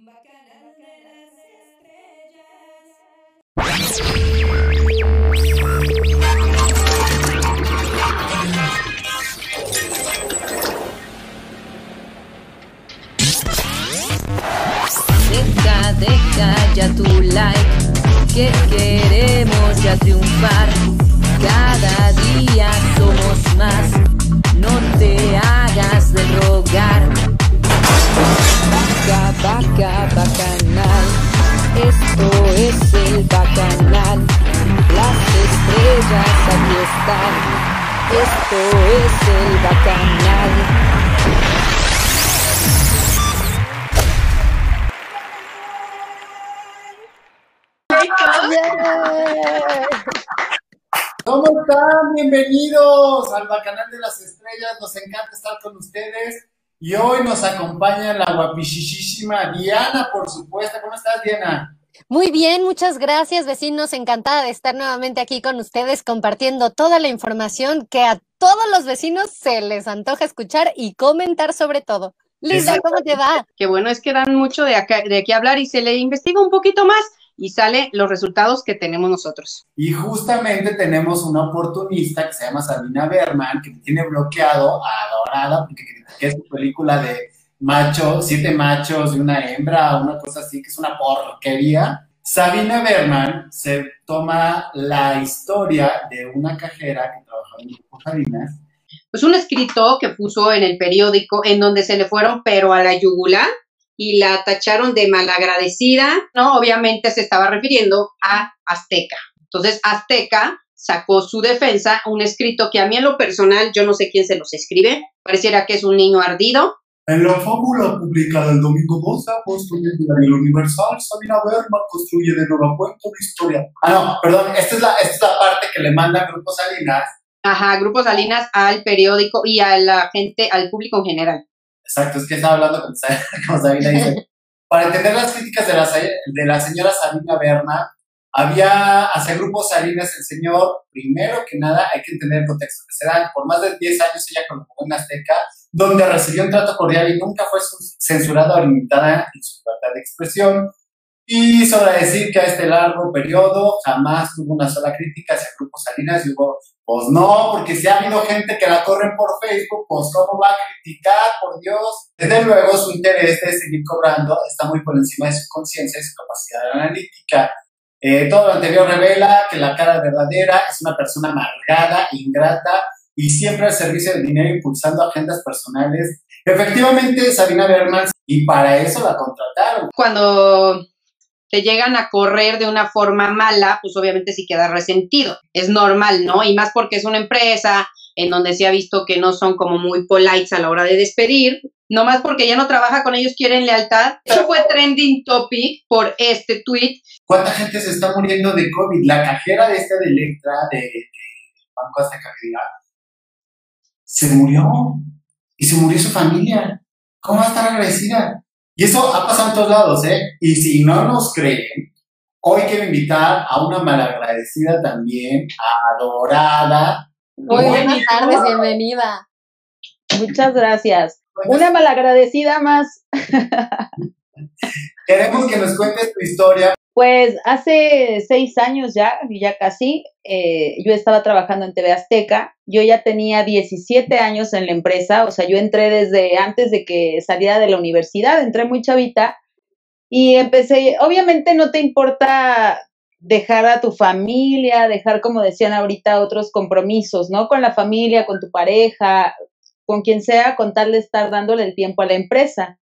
Bacanal de las estrellas. Deja, deja ya tu like, que queremos ya triunfar. Cada día somos más, no te hagas de rogar. Vaca, vaca, bacanal, esto es el bacanal. Las estrellas aquí están, esto es el bacanal. ¿Cómo están? Bienvenidos al Bacanal de las Estrellas. Nos encanta estar con ustedes. Y hoy nos acompaña la guapichichísima Diana, por supuesto. ¿Cómo estás, Diana? Muy bien, muchas gracias, vecinos. Encantada de estar nuevamente aquí con ustedes compartiendo toda la información que a todos los vecinos se les antoja escuchar y comentar sobre todo. Linda, ¿cómo te va? que bueno es que dan mucho de, acá, de aquí hablar y se le investiga un poquito más y sale los resultados que tenemos nosotros. Y justamente tenemos una oportunista que se llama Sabina Berman, que tiene bloqueado adorada porque critiqué su película de macho, siete machos y una hembra, una cosa así, que es una porquería. Sabina Berman se toma la historia de una cajera que trabajaba en Grupo Salinas Pues un escrito que puso en el periódico en donde se le fueron pero a la yugular y la tacharon de malagradecida, ¿no? Obviamente se estaba refiriendo a Azteca. Entonces Azteca sacó su defensa, un escrito que a mí en lo personal, yo no sé quién se los escribe, pareciera que es un niño ardido, En la fábula publicada el domingo 2 de agosto en el Universal, Sabina Berman construye de nueva cuenta una historia. Ah, no, perdón, esta es la, esta es la parte que le manda Grupo Salinas. ajá, Grupo Salinas al periódico y a la gente, al público en general. Exacto, es que estaba hablando con, Sa- con Sabina. Dice, para entender las críticas de la, de la señora Sabina Berman, había hacia Grupo Salinas el señor, primero que nada, hay que entender el contexto que se da. Por más de 10 años ella colocó en Azteca, donde recibió un trato cordial y nunca fue su- censurada o limitada en su libertad de expresión. Y sobre decir que a este largo periodo jamás tuvo una sola crítica hacia Grupo Salinas y hubo, pues no, porque si ha habido gente que la corren por Facebook, pues cómo va a criticar, por Dios. Desde luego su interés de seguir cobrando está muy por encima de su conciencia y su capacidad analítica. Eh, todo lo anterior revela que la cara verdadera es una persona amargada, ingrata y siempre al servicio del dinero impulsando agendas personales. Efectivamente, Sabina Berman, y para eso la contrataron. Cuando llegan a correr de una forma mala, pues obviamente sí queda resentido. Es normal, ¿no? Y más porque es una empresa en donde se ha visto que no son como muy polites a la hora de despedir. No más porque ya no trabaja con ellos, quieren lealtad. Eso fue trending topic por este tweet. ¿Cuánta gente se está muriendo de COVID? La cajera de esta de Electra, de, de Banco que diga, se murió. Y se murió su familia. ¿Cómo va a estar agradecida? Y eso ha pasado en todos lados, ¿eh? Y si no nos creen, hoy quiero invitar a una malagradecida también, adorada. Muy buenas tardes, bienvenida. Muchas gracias. Una malagradecida más. Queremos que nos cuentes tu historia. Pues hace seis años ya, ya casi, eh, yo estaba trabajando en TV Azteca. Yo ya tenía 17 años en la empresa, o sea, yo entré desde antes de que saliera de la universidad, entré muy chavita y empecé, obviamente no te importa dejar a tu familia, dejar, como decían ahorita, otros compromisos, ¿no? Con la familia, con tu pareja, con quien sea, con tal de estar dándole el tiempo a la empresa.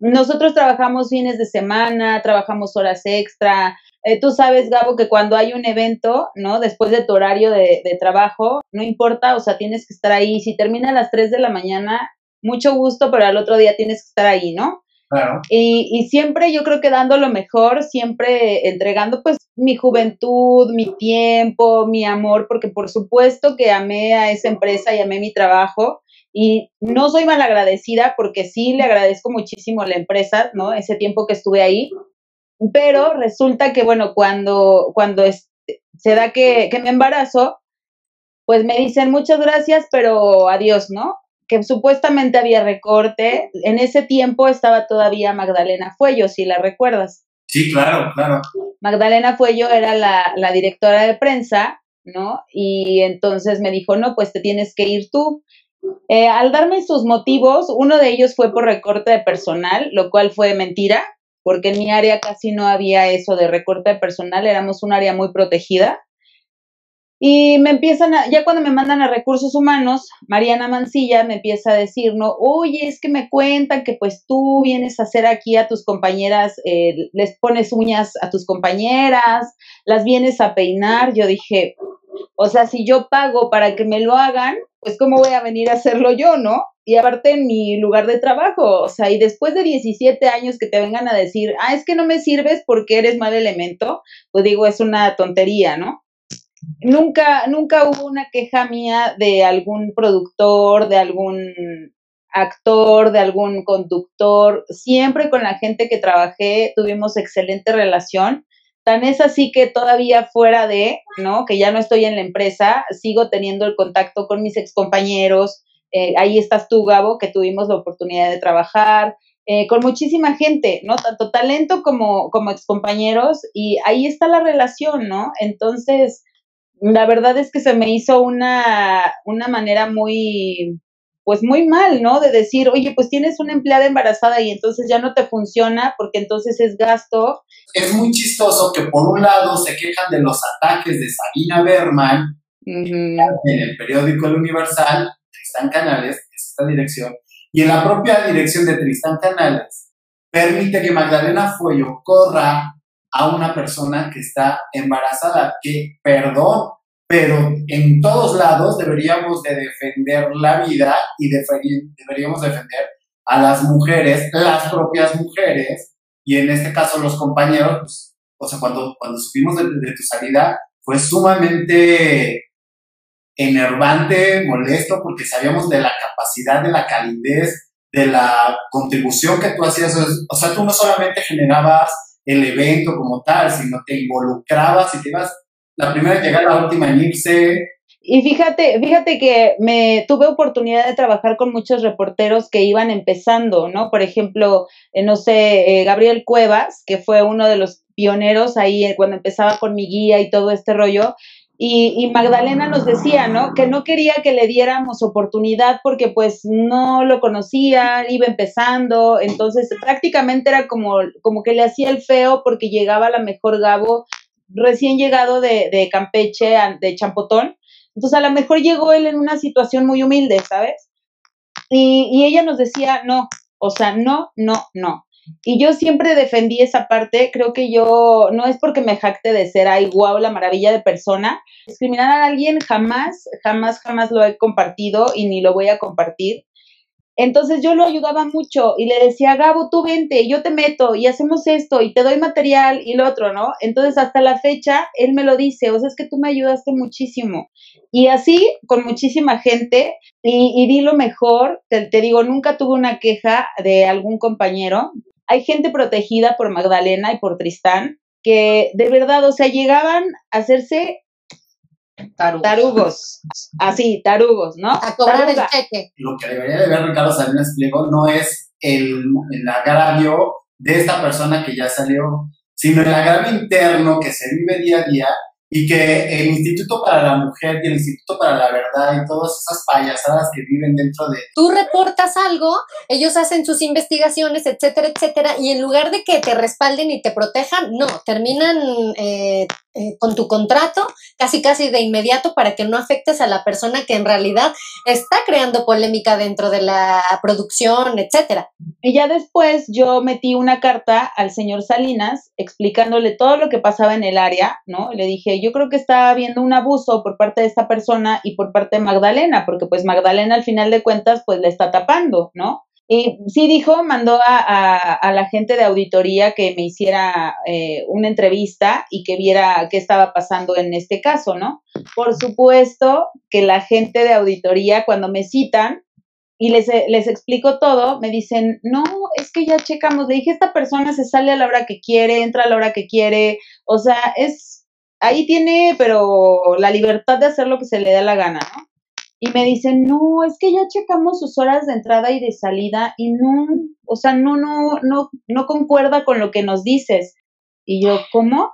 Nosotros trabajamos fines de semana, trabajamos horas extra. Eh, tú sabes, Gabo, que cuando hay un evento, ¿no? Después de tu horario de, de trabajo, no importa, o sea, tienes que estar ahí. Si termina a las 3 de la mañana, mucho gusto, pero al otro día tienes que estar ahí, ¿no? Claro. Y, y siempre yo creo que dando lo mejor, siempre entregando pues mi juventud, mi tiempo, mi amor, porque por supuesto que amé a esa empresa y amé mi trabajo y no soy malagradecida porque sí le agradezco muchísimo a la empresa, ¿no? Ese tiempo que estuve ahí, pero resulta que bueno, cuando, cuando se da que, que me embarazo, pues me dicen muchas gracias, pero adiós, ¿no? que supuestamente había recorte. En ese tiempo estaba todavía Magdalena Fuello, si la recuerdas. Sí, claro, claro. Magdalena Fuello era la, la directora de prensa, ¿no? Y entonces me dijo, no, pues te tienes que ir tú. Eh, al darme sus motivos, uno de ellos fue por recorte de personal, lo cual fue mentira, porque en mi área casi no había eso de recorte de personal, éramos un área muy protegida. Y me empiezan a, ya cuando me mandan a recursos humanos, Mariana Mancilla me empieza a decir, no, oye, es que me cuentan que pues tú vienes a hacer aquí a tus compañeras, eh, les pones uñas a tus compañeras, las vienes a peinar. Yo dije, o sea, si yo pago para que me lo hagan, pues cómo voy a venir a hacerlo yo, ¿no? Y aparte en mi lugar de trabajo, o sea, y después de 17 años que te vengan a decir, ah, es que no me sirves porque eres mal elemento, pues digo, es una tontería, ¿no? nunca, nunca hubo una queja mía de algún productor, de algún actor, de algún conductor. Siempre con la gente que trabajé tuvimos excelente relación. Tan es así que todavía fuera de, ¿no? Que ya no estoy en la empresa, sigo teniendo el contacto con mis excompañeros. Eh, ahí estás tú, Gabo, que tuvimos la oportunidad de trabajar. Eh, con muchísima gente, ¿no? Tanto talento como, como excompañeros, y ahí está la relación, ¿no? Entonces, la verdad es que se me hizo una, una manera muy, pues muy mal, ¿no? De decir, oye, pues tienes una empleada embarazada y entonces ya no te funciona porque entonces es gasto. Es muy chistoso que por un lado se quejan de los ataques de Sabina Berman en el periódico El Universal, Tristán Canales, es esta dirección, y en la propia dirección de Tristán Canales permite que Magdalena Fuello corra a una persona que está embarazada, que, perdón, pero en todos lados deberíamos de defender la vida y deberíamos defender a las mujeres, las propias mujeres, y en este caso los compañeros, pues, o sea, cuando, cuando supimos de, de tu salida, fue sumamente enervante, molesto, porque sabíamos de la capacidad, de la calidez, de la contribución que tú hacías. O sea, tú no solamente generabas el evento como tal, sino te involucrabas y te ibas la primera en llegar, la última en. Y fíjate, fíjate que me tuve oportunidad de trabajar con muchos reporteros que iban empezando, ¿no? Por ejemplo, eh, no sé, eh, Gabriel Cuevas, que fue uno de los pioneros ahí eh, cuando empezaba con mi guía y todo este rollo, y, Magdalena nos decía, ¿no? Que no quería que le diéramos oportunidad porque pues no lo conocía, iba empezando, entonces prácticamente era como, como que le hacía el feo porque llegaba la mejor Gabo recién llegado de, de Campeche, de Champotón, entonces a lo mejor llegó él en una situación muy humilde, ¿sabes? Y, y ella nos decía, no, o sea, no, no, no. Y yo siempre defendí esa parte, creo que yo, no es porque me jacte de ser, ay, guau, la maravilla de persona, discriminar a alguien jamás, jamás, jamás lo he compartido y ni lo voy a compartir. Entonces yo lo ayudaba mucho y le decía, Gabo, tú vente, yo te meto y hacemos esto y te doy material y lo otro, ¿no? Entonces hasta la fecha él me lo dice, o sea, es que tú me ayudaste muchísimo. Y así con muchísima gente y, y di lo mejor, te, te digo, nunca tuve una queja de algún compañero, hay gente protegida por Magdalena y por Tristán que de verdad, o sea, llegaban a hacerse tarugos. Así, tarugos, ¿no? A cobrar el cheque. Lo que debería de ver Ricardo Salinas Pliego no es el, el agravio de esta persona que ya salió, sino el agravio interno que se vive día a día y que el Instituto para la Mujer y el Instituto para la Verdad y todas esas payasadas que viven dentro de... Tú reportas algo, ellos hacen sus investigaciones, etcétera, etcétera, y en lugar de que te respalden y te protejan, no, terminan eh, eh, con tu contrato casi casi de inmediato para que no afectes a la persona que en realidad está creando polémica dentro de la producción, etcétera. Y ya después yo metí una carta al señor Salinas explicándole todo lo que pasaba en el área, ¿no? Le dije, yo creo que está habiendo un abuso por parte de esta persona y por parte de Magdalena, porque pues Magdalena al final de cuentas pues le está tapando, ¿no? Y sí dijo, mandó a, la gente de auditoría que me hiciera eh, una entrevista y que viera qué estaba pasando en este caso, ¿no? Por supuesto que la gente de auditoría, cuando me citan y les, les explico todo, me dicen, no, es que ya checamos, le dije, esta persona se sale a la hora que quiere, entra a la hora que quiere, o sea, es, ahí tiene, pero la libertad de hacer lo que se le da la gana, ¿no? Y me dicen, no, es que ya checamos sus horas de entrada y de salida y no, o sea, no, no, no, no concuerda con lo que nos dices. Y yo, ¿cómo?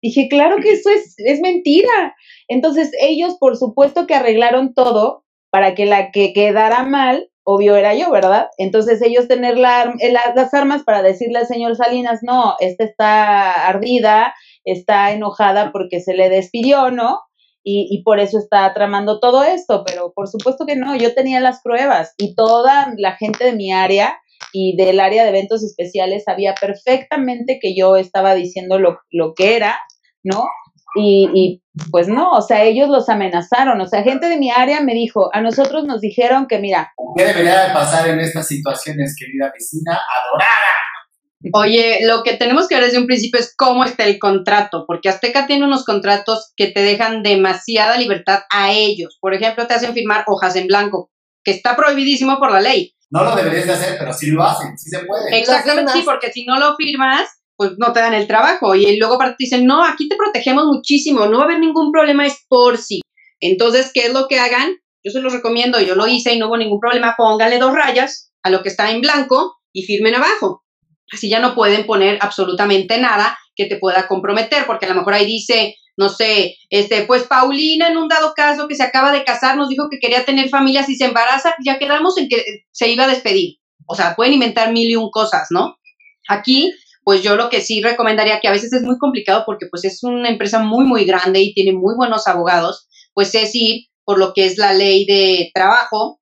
Dije, claro que eso es, es mentira. Entonces ellos, por supuesto que arreglaron todo para que la que quedara mal, obvio era yo, ¿verdad? Entonces ellos tener la, las armas para decirle al señor Salinas, no, esta está ardida, está enojada porque se le despidió, ¿no? Y, y, por eso está tramando todo esto, pero por supuesto que no, yo tenía las pruebas y toda la gente de mi área y del área de eventos especiales sabía perfectamente que yo estaba diciendo lo, lo que era, ¿no? Y, y, pues no, o sea, ellos los amenazaron, o sea, gente de mi área me dijo, a nosotros nos dijeron que mira. ¿Qué debería de pasar en estas situaciones, querida vecina adorada? Oye, lo que tenemos que ver desde un principio es cómo está el contrato, porque Azteca tiene unos contratos que te dejan demasiada libertad a ellos. Por ejemplo, te hacen firmar hojas en blanco, que está prohibidísimo por la ley. No lo deberías de hacer, pero sí lo hacen, sí se puede. Exactamente, sí, porque si no lo firmas, pues no te dan el trabajo. Y luego te dicen, no, aquí te protegemos muchísimo, no va a haber ningún problema, es por sí. Entonces, ¿qué es lo que hagan? Yo se los recomiendo, yo lo hice y no hubo ningún problema. Póngale dos rayas a lo que está en blanco y firmen abajo. Así ya no pueden poner absolutamente nada que te pueda comprometer, porque a lo mejor ahí dice, no sé, este, pues Paulina en un dado caso que se acaba de casar nos dijo que quería tener familia si se embaraza, ya quedamos en que se iba a despedir. O sea, pueden inventar mil y un cosas, ¿no? Aquí, pues yo lo que sí recomendaría, que a veces es muy complicado porque pues es una empresa muy, muy grande y tiene muy buenos abogados, pues es ir por lo que es la ley de trabajo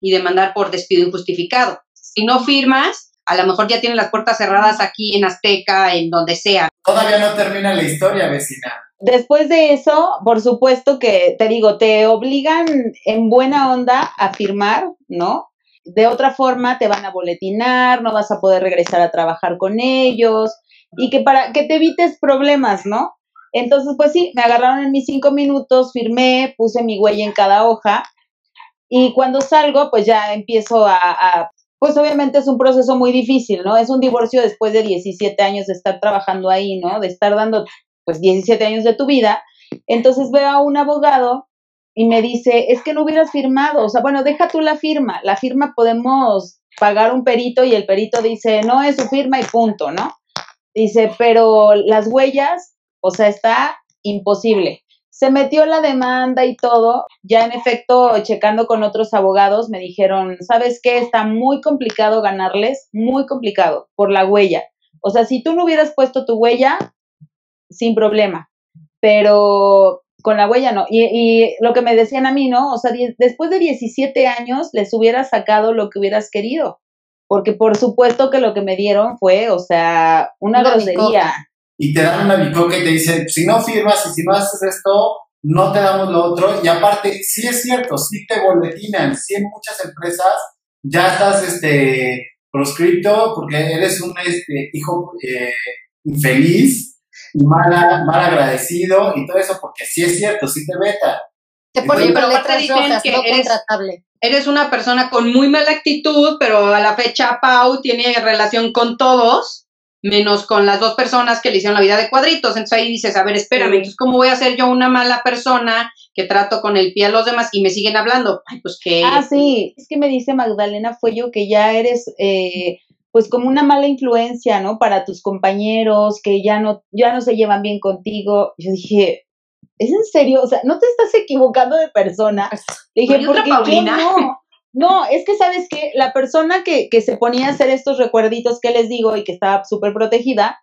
y demandar por despido injustificado. Si no firmas, a lo mejor ya tienen las puertas cerradas aquí en Azteca, en donde sea. Todavía no termina la historia, vecina. Después de eso, por supuesto que te digo, te obligan en buena onda a firmar, ¿no? De otra forma te van a boletinar, no vas a poder regresar a trabajar con ellos y que para que te evites problemas, ¿no? Entonces, pues sí, me agarraron en mis cinco minutos, firmé, puse mi huella en cada hoja y cuando salgo, pues ya empiezo a, a pues obviamente es un proceso muy difícil, ¿no? Es un divorcio después de 17 años de estar trabajando ahí, ¿no? De estar dando, pues, 17 años de tu vida. Entonces veo a un abogado y me dice, es que no hubieras firmado, o sea, bueno, deja tú la firma, la firma podemos pagar un perito y el perito dice, no es su firma y punto, ¿no? Dice, pero las huellas, o sea, está imposible se metió la demanda y todo. Ya en efecto, checando con otros abogados, me dijeron, ¿sabes qué? Está muy complicado ganarles, muy complicado por la huella. O sea, si tú no hubieras puesto tu huella, sin problema, pero con la huella no. Y, y lo que me decían a mí, ¿no? O sea, después de 17 años les hubieras sacado lo que hubieras querido. Porque por supuesto que lo que me dieron fue, o sea, una, una grosería y te dan una bicoca y te dicen, si no firmas y si no haces esto, no te damos lo otro. Y aparte, sí es cierto, sí te boletinan, sí en muchas empresas ya estás este, proscripto porque eres un este, hijo eh, infeliz y mal, mal agradecido y todo eso, porque sí es cierto, sí te veta. Te ponen pero aparte dicen que eres, eres una persona con muy mala actitud, pero a la fecha Pau tiene relación con todos menos con las dos personas que le hicieron la vida de cuadritos. Entonces ahí dices, a ver, espérame, entonces ¿cómo voy a ser yo una mala persona que trato con el pie a los demás y me siguen hablando? Ay, pues que... Ah, sí, es que me dice Magdalena fue yo que ya eres... Eh, pues como una mala influencia, ¿no? Para tus compañeros, que ya no, ya no se llevan bien contigo. Yo dije, ¿es en serio? O sea, ¿no te estás equivocando de persona? Pues, Le dije, yo no. No, es que sabes que la persona que, que se ponía a hacer estos recuerditos que les digo y que estaba súper protegida,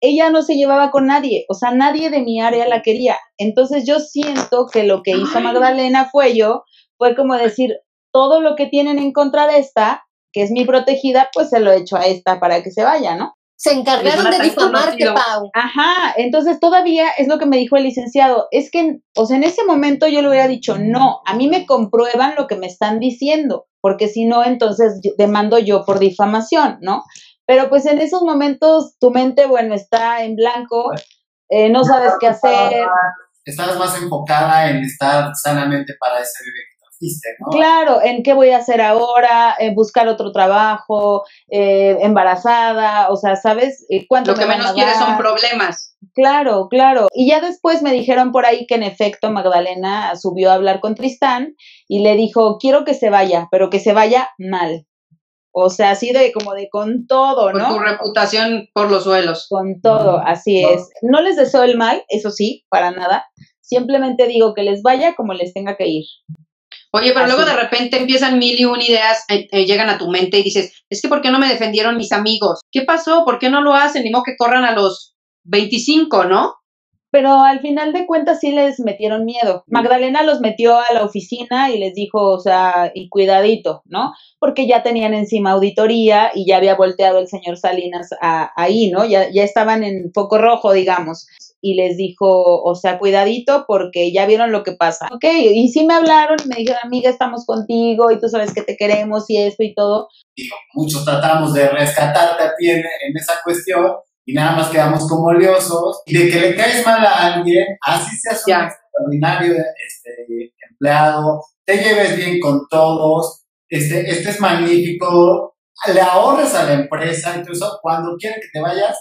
ella no se llevaba con nadie, o sea, nadie de mi área la quería. Entonces yo siento que lo que hizo Magdalena fue yo, fue como decir, todo lo que tienen en contra de esta, que es mi protegida, pues se lo he hecho a esta para que se vaya, ¿no? Se encargaron de difamarte, Pau. Ajá, entonces todavía es lo que me dijo el licenciado. Es que, o sea, en ese momento yo le hubiera dicho, no, a mí me comprueban lo que me están diciendo, porque si no, entonces demando yo por difamación, ¿no? Pero pues en esos momentos tu mente, bueno, está en blanco, eh, no sabes qué hacer. Estás más enfocada en estar sanamente para ese bebé que fuiste, ¿no? Claro, en qué voy a hacer ahora, en buscar otro trabajo, eh, embarazada, o sea, ¿sabes? Eh, ¿Cuánto Lo que me menos a quieres son problemas. Claro, claro. Y ya después me dijeron por ahí que en efecto Magdalena subió a hablar con Tristán y le dijo, quiero que se vaya, pero que se vaya mal. O sea, así de como de con todo, Por ¿no? tu reputación por los suelos. Con todo, así No. es. No les deseo el mal, eso sí, para nada. Simplemente digo que les vaya como les tenga que ir. Oye, pero Así. luego de repente empiezan mil y un ideas, eh, eh, llegan a tu mente y dices, es que ¿por qué no me defendieron mis amigos? ¿Qué pasó? ¿Por qué no lo hacen? Ni modo que corran a los 25, ¿no? Pero al final de cuentas sí les metieron miedo. Magdalena los metió a la oficina y les dijo, o sea, y cuidadito, ¿no? Porque ya tenían encima auditoría y ya había volteado el señor Salinas a- ahí, ¿no? Ya, ya estaban en foco rojo, digamos. Y les dijo, o sea, cuidadito porque ya vieron lo que pasa. Ok, y sí me hablaron y me dijeron, amiga, estamos contigo y tú sabes que te queremos y esto y todo. Muchos tratamos de rescatarte a ti en, en esa cuestión y nada más quedamos como oleosos. Y de que le caes mal a alguien, así seas un Ya. extraordinario este, empleado, te lleves bien con todos, este, este es magnífico, le ahorres a la empresa, incluso cuando quieren que te vayas,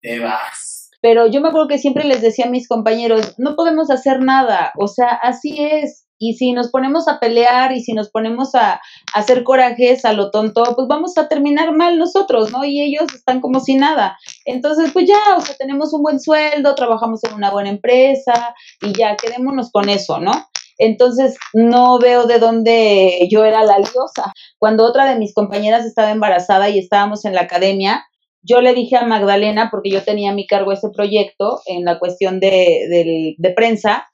te vas. Pero yo me acuerdo que siempre les decía a mis compañeros, no podemos hacer nada, o sea, así es. Y si nos ponemos a pelear y si nos ponemos a, hacer corajes a lo tonto, pues vamos a terminar mal nosotros, ¿no? Y ellos están como si nada. Entonces, pues ya, o sea, tenemos un buen sueldo, trabajamos en una buena empresa y ya, quedémonos con eso, ¿no? Entonces, no veo de dónde yo era la liosa. Cuando otra de mis compañeras estaba embarazada y estábamos en la academia, yo le dije a Magdalena, porque yo tenía a mi cargo ese proyecto en la cuestión de, del- de prensa,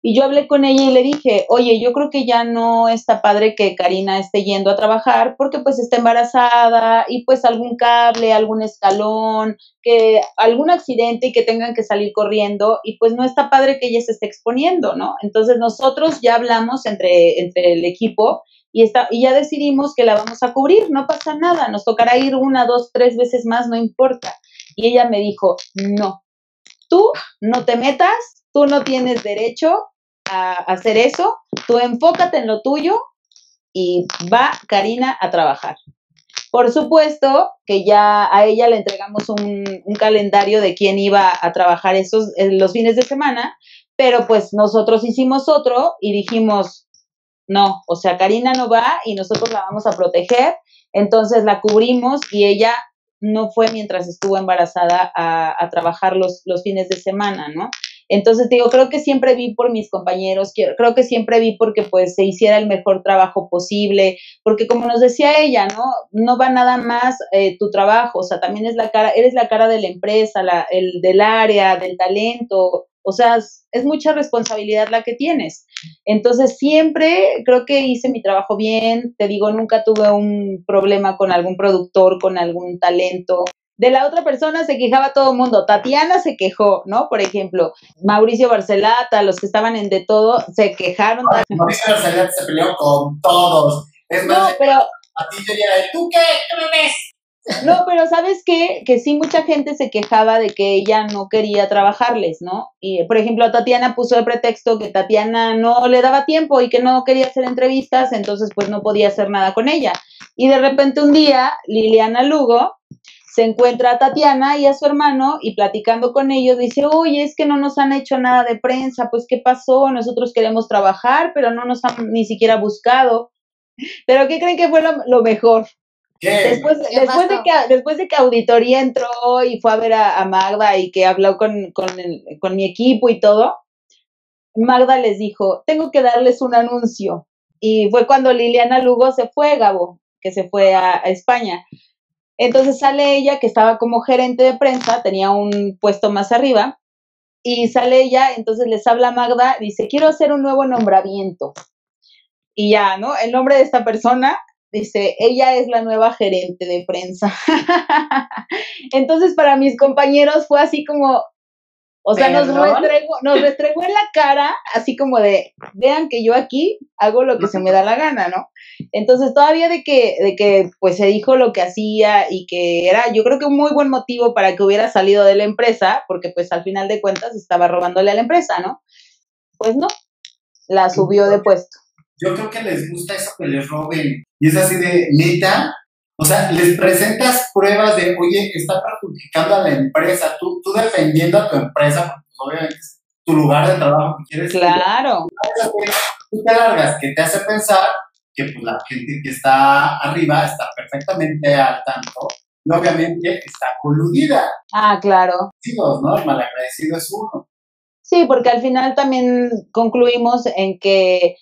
y yo hablé con ella y le dije, oye, yo creo que ya no está padre que Karina esté yendo a trabajar porque pues está embarazada y pues algún cable, algún escalón, que algún accidente y que tengan que salir corriendo y pues no está padre que ella se esté exponiendo, ¿no? Entonces nosotros ya hablamos entre, entre el equipo y, está, y ya decidimos que la vamos a cubrir, no pasa nada, nos tocará ir una, dos, tres veces más, no importa. Y ella me dijo, no, tú no te metas, tú no tienes derecho a hacer eso, tú enfócate en lo tuyo y va Karina a trabajar. Por supuesto que ya a ella le entregamos un, un calendario de quién iba a trabajar esos eh, los fines de semana, pero pues nosotros hicimos otro y dijimos, no, o sea, Karina no va y nosotros la vamos a proteger, entonces la cubrimos y ella no fue mientras estuvo embarazada a, trabajar los, fines de semana, ¿no? Entonces, digo, creo que siempre vi por mis compañeros, creo que siempre vi porque pues se hiciera el mejor trabajo posible, porque como nos decía ella, ¿no? No va nada más eh, tu trabajo, o sea, también es la cara, eres la cara de la empresa, la, el, del área, del talento, o sea, es, mucha responsabilidad la que tienes. Entonces, siempre creo que hice mi trabajo bien, te digo, nunca tuve un problema con algún productor, con algún talento. De la otra persona se quejaba todo el mundo. Tatiana se quejó, ¿no? Por ejemplo, Mauricio Barcelata, los que estaban en de todo, se quejaron. Mauricio Barcelona se peleó con todos. Es No, más, pero a ti yo ya ¿tú qué? ¿Qué me ves? No, pero ¿sabes qué? Que sí mucha gente se quejaba de que ella no quería trabajarles, ¿no? Y, por ejemplo, Tatiana puso de pretexto que Tatiana no le daba tiempo y que no quería hacer entrevistas, entonces pues no podía hacer nada con ella. Y de repente un día, Liliana Lugo se encuentra a Tatiana y a su hermano y platicando con ellos dice, oye, es que no nos han hecho nada de prensa, pues ¿qué pasó? Nosotros queremos trabajar, pero no nos han ni siquiera buscado. Pero ¿qué creen que fue lo, lo mejor? ¿Qué? Después, ¿Qué después, de que, después de que auditoría entró y fue a ver a, a Magda y que habló con, con, el- con mi equipo y todo, Magda les dijo, tengo que darles un anuncio. Y fue cuando Liliana Lugo se fue, Gabo, que se fue a, a España. Entonces sale ella, que estaba como gerente de prensa, tenía un puesto más arriba, y sale ella, entonces les habla Magda, dice, quiero hacer un nuevo nombramiento. Y ya, ¿no? El nombre de esta persona Dice, ella es la nueva gerente de prensa. Entonces, para mis compañeros fue así como, o sea, nos restregó, nos restregó en la cara, así como de, vean que yo aquí hago lo que se me da la gana, ¿no? Entonces, todavía de que, de que, pues, se dijo lo que hacía y que era, yo creo que un muy buen motivo para que hubiera salido de la empresa, porque, pues, al final de cuentas estaba robándole a la empresa, ¿no? Pues no, la subió de puesto. Yo creo que les gusta eso que les roben. Y es así de, neta, o sea, les presentas pruebas de, oye, está perjudicando a la empresa, tú, tú defendiendo a tu empresa, porque pues, obviamente es tu lugar de trabajo que quieres. Claro. Tú te largas, que te hace pensar que pues, la gente que está arriba está perfectamente al tanto y obviamente está coludida. Ah, claro. ¿no? El malagradecido es uno. Sí, porque al final también concluimos en que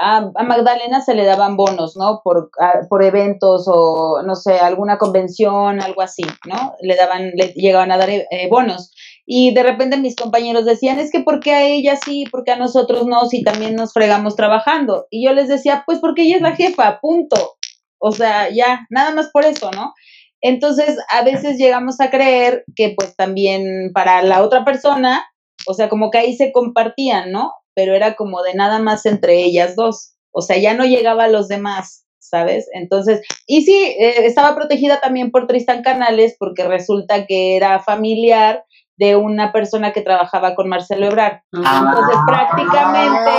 a, a Magdalena se le daban bonos, ¿no? Por, a- por eventos o, no sé, alguna convención, algo así, ¿no? Le daban, le llegaban a dar eh, bonos. Y de repente mis compañeros decían, es que ¿por qué a ella sí, por qué a nosotros no, si también nos fregamos trabajando? Y yo les decía, pues porque ella es la jefa, punto. O sea, ya, nada más por eso, ¿no? Entonces, a veces llegamos a creer que pues también para la otra persona, o sea, como que ahí se compartían, ¿no? Pero era como de nada más entre ellas dos. O sea, ya no llegaba a los demás, ¿sabes? Entonces, y sí, eh, estaba protegida también por Tristan Canales porque resulta que era familiar de una persona que trabajaba con Marcelo Ebrard. Ah. Entonces, prácticamente,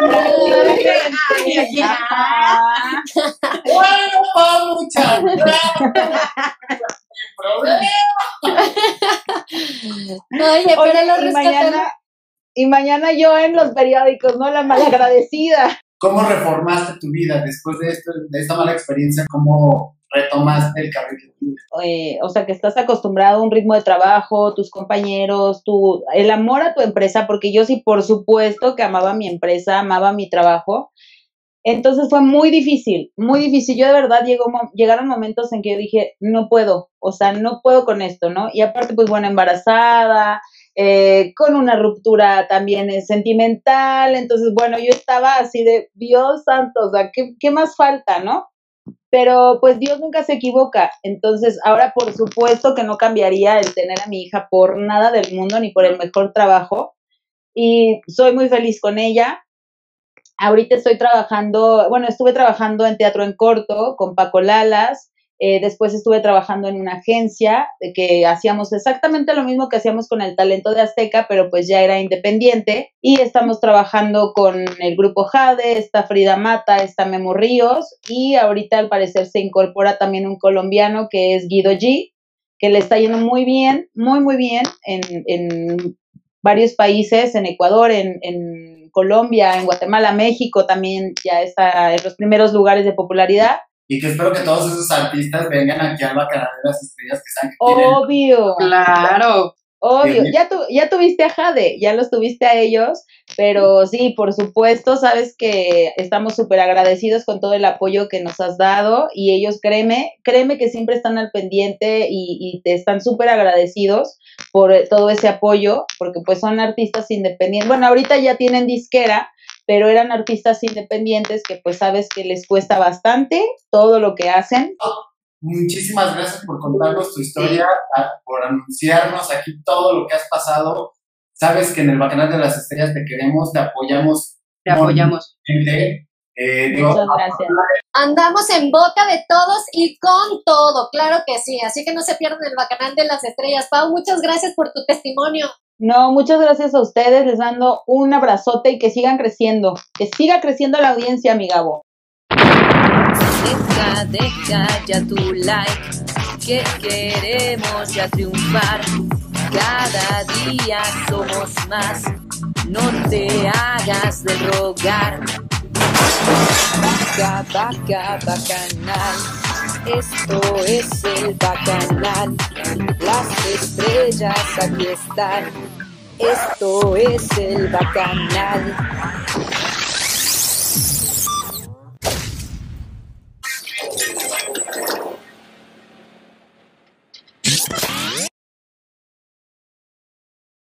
prácticamente, ajá. ¡Guapa, muchacha! problema. Oye, pero Oye, lo rescataron. mañana, y mañana yo en los periódicos, ¿no? La malagradecida. ¿Cómo reformaste tu vida después de, esto, de esta mala experiencia? ¿Cómo retomaste el carril eh, o sea, que estás acostumbrado a un ritmo de trabajo, tus compañeros, tu, el amor a tu empresa, porque yo sí, por supuesto que amaba mi empresa, amaba mi trabajo. Entonces fue muy difícil, muy difícil. Yo de verdad llegó, llegaron momentos en que yo dije, no puedo, o sea, no puedo con esto, ¿no? Y aparte, pues bueno, embarazada, eh, con una ruptura también eh, sentimental. Entonces, bueno, yo estaba así de, Dios santo, o sea, ¿qué, qué más falta, no? pero pues Dios nunca se equivoca. Entonces, ahora por supuesto que no cambiaría el tener a mi hija por nada del mundo ni por el mejor trabajo. Y soy muy feliz con ella. Ahorita estoy trabajando, bueno, estuve trabajando en teatro en corto con Paco Lalas. Eh, después estuve trabajando en una agencia que hacíamos exactamente lo mismo que hacíamos con el talento de Azteca, pero pues ya era independiente. Y estamos trabajando con el grupo Jade, está Frida Mata, está Memo Ríos y ahorita al parecer se incorpora también un colombiano que es Guido G, que le está yendo muy bien, muy, muy bien en, varios países, en Ecuador, en Colombia, en Guatemala, México también ya está en los primeros lugares de popularidad. Y que espero que todos esos artistas vengan aquí al Bacanal de las Estrellas que saben que tienen. Obvio. Claro. Obvio, ya, tu, ya tuviste a Jade, ya los tuviste a ellos, pero sí, por supuesto, sabes que estamos súper agradecidos con todo el apoyo que nos has dado y ellos, créeme, créeme que siempre están al pendiente y, y te están súper agradecidos por todo ese apoyo, porque pues son artistas independientes. Bueno, ahorita ya tienen disquera, pero eran artistas independientes que pues sabes que les cuesta bastante todo lo que hacen. Muchísimas gracias por contarnos tu historia, a- por anunciarnos aquí todo lo que has pasado. Sabes que en el Bacanal de las Estrellas te queremos, te apoyamos. Te apoyamos. Eh, digo, Muchas gracias. Andamos en boca de todos y con todo, claro que sí. Así que no se pierdan el Bacanal de las Estrellas. Pau, muchas gracias por tu testimonio. No, muchas gracias a ustedes, les mando un abrazote y que sigan creciendo, que siga creciendo la audiencia, mi Gabo. Deja, deja ya tu like, que queremos ya triunfar. Cada día somos más, no te hagas de rogar. Vaca, vaca, bacanal, esto es el bacanal. Las estrellas aquí están, esto es el bacanal.